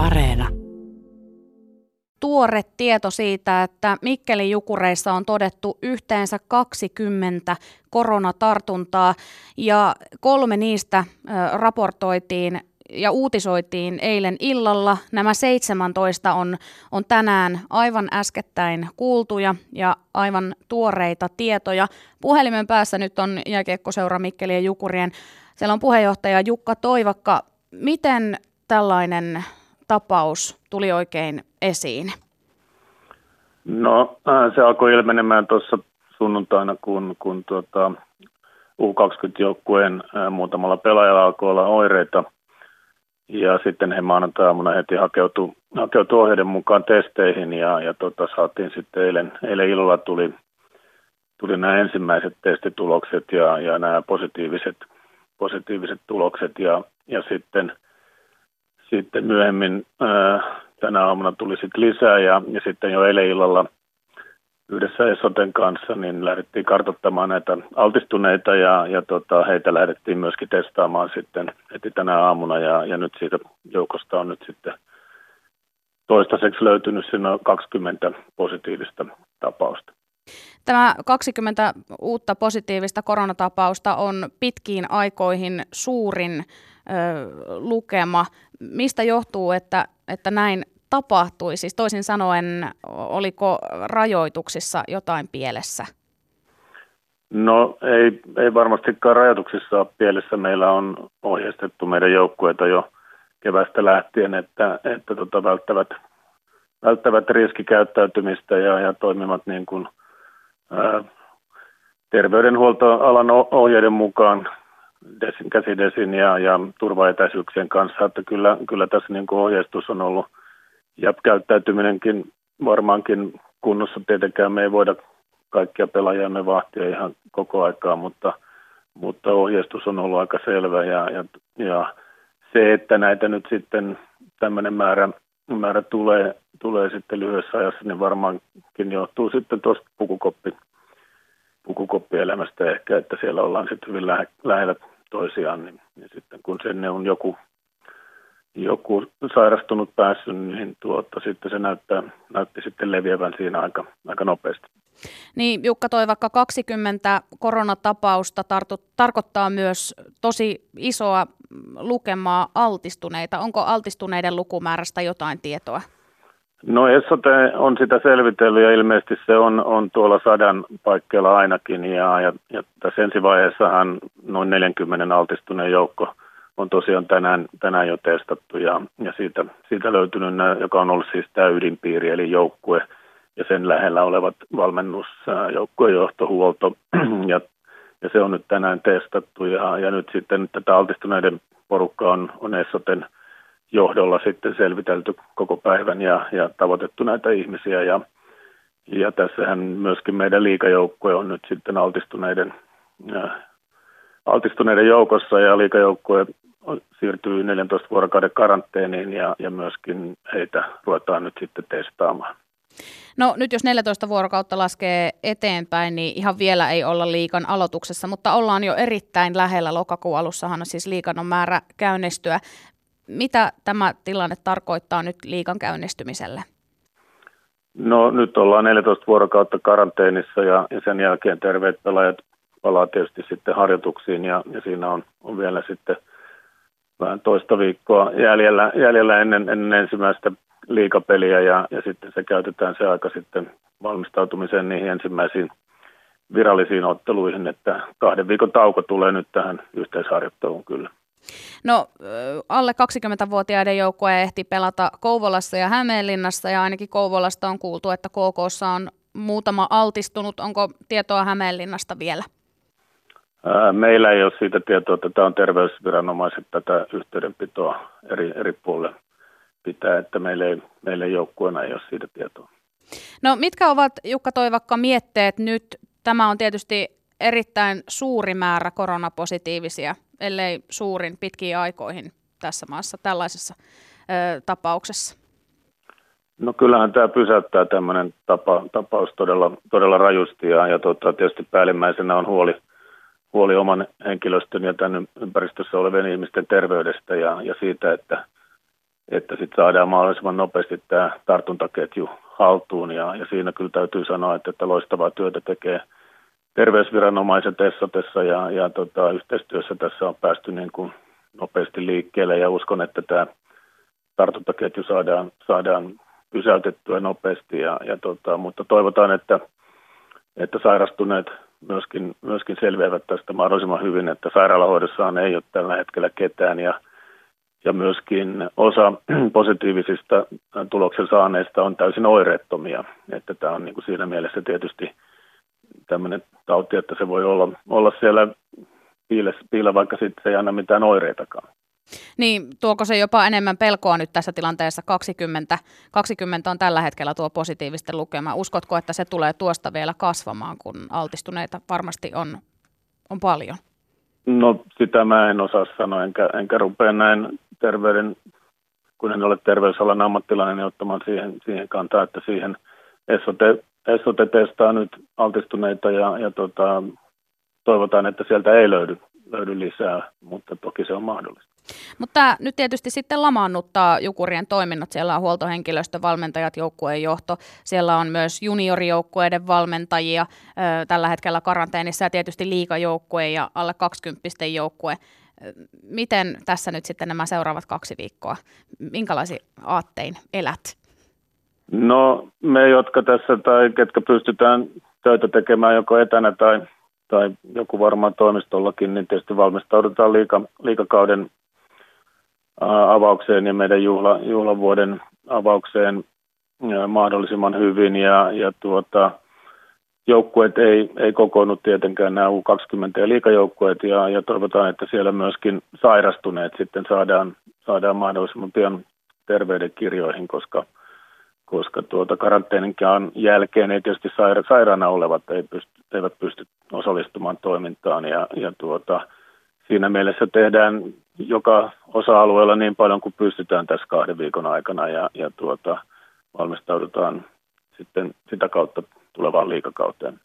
Areena. Tuore tieto siitä, että Mikkelin Jukureissa on todettu yhteensä 20 koronatartuntaa ja kolme niistä raportoitiin ja uutisoitiin eilen illalla. Nämä 17 on, on tänään aivan äskettäin kuultuja ja aivan tuoreita tietoja. Puhelimen päässä nyt on jääkiekkoseura Mikkelin ja Jukurien. Siellä on puheenjohtaja Jukka Toivakka. Miten tällainen tapaus tuli oikein esiin? No äh, se alkoi ilmenemään tuossa sunnuntaina, kun, kun tuota, U20-joukkueen äh, muutamalla pelaajalla alkoi olla oireita. Ja sitten he maanantaina heti hakeutui, hakeutui ohjeiden mukaan testeihin ja, ja tota, saatiin sitten eilen, eilen illalla tuli, tuli nämä ensimmäiset testitulokset ja, ja nämä positiiviset, positiiviset tulokset ja, ja sitten – sitten myöhemmin tänä aamuna tuli sitten lisää ja, ja sitten jo eilen illalla yhdessä Esoten kanssa niin lähdettiin kartoittamaan näitä altistuneita ja, ja tota, heitä lähdettiin myöskin testaamaan sitten heti tänä aamuna ja, ja nyt siitä joukosta on nyt sitten toistaiseksi löytynyt sinne 20 positiivista tapausta. Tämä 20 uutta positiivista koronatapausta on pitkiin aikoihin suurin ö, lukema. Mistä johtuu, että, että näin tapahtui? Siis toisin sanoen, oliko rajoituksissa jotain pielessä? No ei, ei varmastikaan rajoituksissa ole pielessä. Meillä on ohjeistettu meidän joukkueita jo kevästä lähtien, että, että tota välttävät, välttävät riskikäyttäytymistä ja, ja toimivat niin kuin – terveydenhuoltoalan ohjeiden mukaan desin, käsidesin ja, ja turvaetäisyyksien kanssa, että kyllä, kyllä tässä niin kuin ohjeistus on ollut ja käyttäytyminenkin varmaankin kunnossa. Tietenkään me ei voida kaikkia me vahtia ihan koko aikaa, mutta, mutta ohjeistus on ollut aika selvä ja, ja, ja se, että näitä nyt sitten tämmöinen määrä, määrä tulee, tulee sitten lyhyessä ajassa, niin varmaankin johtuu sitten tuosta pukukoppi, pukukoppielämästä ehkä, että siellä ollaan sitten hyvin lähe, lähellä toisiaan, niin, niin sitten kun sinne on joku, joku sairastunut päässyt, niin tuota, sitten se näyttää, näytti sitten leviävän siinä aika, aika nopeasti. Niin Jukka toi vaikka 20 koronatapausta tartu, tarkoittaa myös tosi isoa lukemaa altistuneita. Onko altistuneiden lukumäärästä jotain tietoa? No Essote on sitä selvitellyt ja ilmeisesti se on, on tuolla sadan paikkeilla ainakin. Ja, ja, ja tässä ensivaiheessahan noin 40 altistuneen joukko on tosiaan tänään, tänään jo testattu. Ja, ja siitä, siitä löytynyt, joka on ollut siis tämä ydinpiiri eli joukkue ja sen lähellä olevat valmennus, joukkuejohtohuolto. Ja, ja se on nyt tänään testattu. Ja, ja nyt sitten tätä altistuneiden porukka on, on Essoten – johdolla sitten selvitelty koko päivän ja, ja tavoitettu näitä ihmisiä. Ja, ja tässähän myöskin meidän liikajoukkue on nyt sitten altistuneiden, äh, altistuneiden joukossa ja liikajoukkue siirtyy 14 vuorokauden karanteeniin ja, ja myöskin heitä ruvetaan nyt sitten testaamaan. No nyt jos 14 vuorokautta laskee eteenpäin, niin ihan vielä ei olla liikan aloituksessa, mutta ollaan jo erittäin lähellä. Lokakuun alussahan siis liikan on määrä käynnistyä mitä tämä tilanne tarkoittaa nyt liikan käynnistymiselle? No nyt ollaan 14 vuorokautta karanteenissa ja, ja sen jälkeen terveet pelaajat palaa tietysti sitten harjoituksiin ja, ja siinä on, on vielä sitten vähän toista viikkoa jäljellä, jäljellä ennen, ennen ensimmäistä liikapeliä ja, ja sitten se käytetään se aika sitten valmistautumiseen niihin ensimmäisiin virallisiin otteluihin, että kahden viikon tauko tulee nyt tähän yhteisharjoitteluun kyllä. No alle 20-vuotiaiden joukkue ehti pelata Kouvolassa ja Hämeenlinnassa ja ainakin Kouvolasta on kuultu, että KKssa on muutama altistunut. Onko tietoa Hämeenlinnasta vielä? Meillä ei ole siitä tietoa, että tämä on terveysviranomaiset tätä yhteydenpitoa eri, eri puolille pitää, että meillä ei, meillä ei joukkueena ei ole siitä tietoa. No mitkä ovat Jukka Toivakka mietteet nyt? Tämä on tietysti erittäin suuri määrä koronapositiivisia ellei suurin pitkiin aikoihin tässä maassa tällaisessa ö, tapauksessa? No kyllähän tämä pysäyttää tämmöinen tapa, tapaus todella, todella rajusti ja, ja tota, tietysti päällimmäisenä on huoli, huoli oman henkilöstön ja tämän ympäristössä olevien ihmisten terveydestä ja, ja siitä, että, että sitten saadaan mahdollisimman nopeasti tämä tartuntaketju haltuun. Ja, ja siinä kyllä täytyy sanoa, että, että loistavaa työtä tekee terveysviranomaiset Essotessa ja, ja tota, yhteistyössä tässä on päästy niin kuin nopeasti liikkeelle ja uskon, että tämä tartuntaketju saadaan, saadaan pysäytettyä nopeasti, ja, ja tota, mutta toivotaan, että, että sairastuneet myöskin, myöskin selviävät tästä mahdollisimman hyvin, että sairaalahoidossaan ei ole tällä hetkellä ketään ja, ja myöskin osa positiivisista tuloksen saaneista on täysin oireettomia, että tämä on niin kuin siinä mielessä tietysti tämmöinen tauti, että se voi olla, olla siellä piilessä, piillä, vaikka sitten se ei anna mitään oireitakaan. Niin, tuoko se jopa enemmän pelkoa nyt tässä tilanteessa? 20, 20 on tällä hetkellä tuo positiivisten lukema. Uskotko, että se tulee tuosta vielä kasvamaan, kun altistuneita varmasti on, on paljon? No sitä mä en osaa sanoa, enkä, enkä rupea näin terveyden, kun en ole terveysalan ammattilainen, niin ottamaan siihen, siihen kantaa, että siihen SOT, SOT testaa nyt altistuneita ja, ja tota, toivotaan, että sieltä ei löydy, löydy lisää, mutta toki se on mahdollista. Mutta nyt tietysti sitten lamaannuttaa Jukurien toiminnot. Siellä on huoltohenkilöstö, valmentajat, joukkueen johto. Siellä on myös juniorijoukkueiden valmentajia tällä hetkellä karanteenissa ja tietysti liikajoukkue ja alle 20 joukkue. Miten tässä nyt sitten nämä seuraavat kaksi viikkoa, minkälaisin aattein elät? No me, jotka tässä tai ketkä pystytään töitä tekemään joko etänä tai, tai joku varmaan toimistollakin, niin tietysti valmistaudutaan liika, liikakauden avaukseen ja meidän juhla, juhlavuoden avaukseen mahdollisimman hyvin. Ja, ja tuota, joukkueet ei, ei kokoonnu tietenkään nämä U20 ja liikajoukkueet. Ja, ja toivotaan, että siellä myöskin sairastuneet sitten saadaan, saadaan mahdollisimman pian terveyden kirjoihin, koska, koska tuota karanteeninkaan jälkeen ei tietysti saira, sairaana olevat ei pysty, eivät pysty osallistumaan toimintaan ja, ja tuota, siinä mielessä tehdään joka osa-alueella niin paljon kuin pystytään tässä kahden viikon aikana ja, ja tuota, valmistaudutaan sitten sitä kautta tulevaan liikakauteen.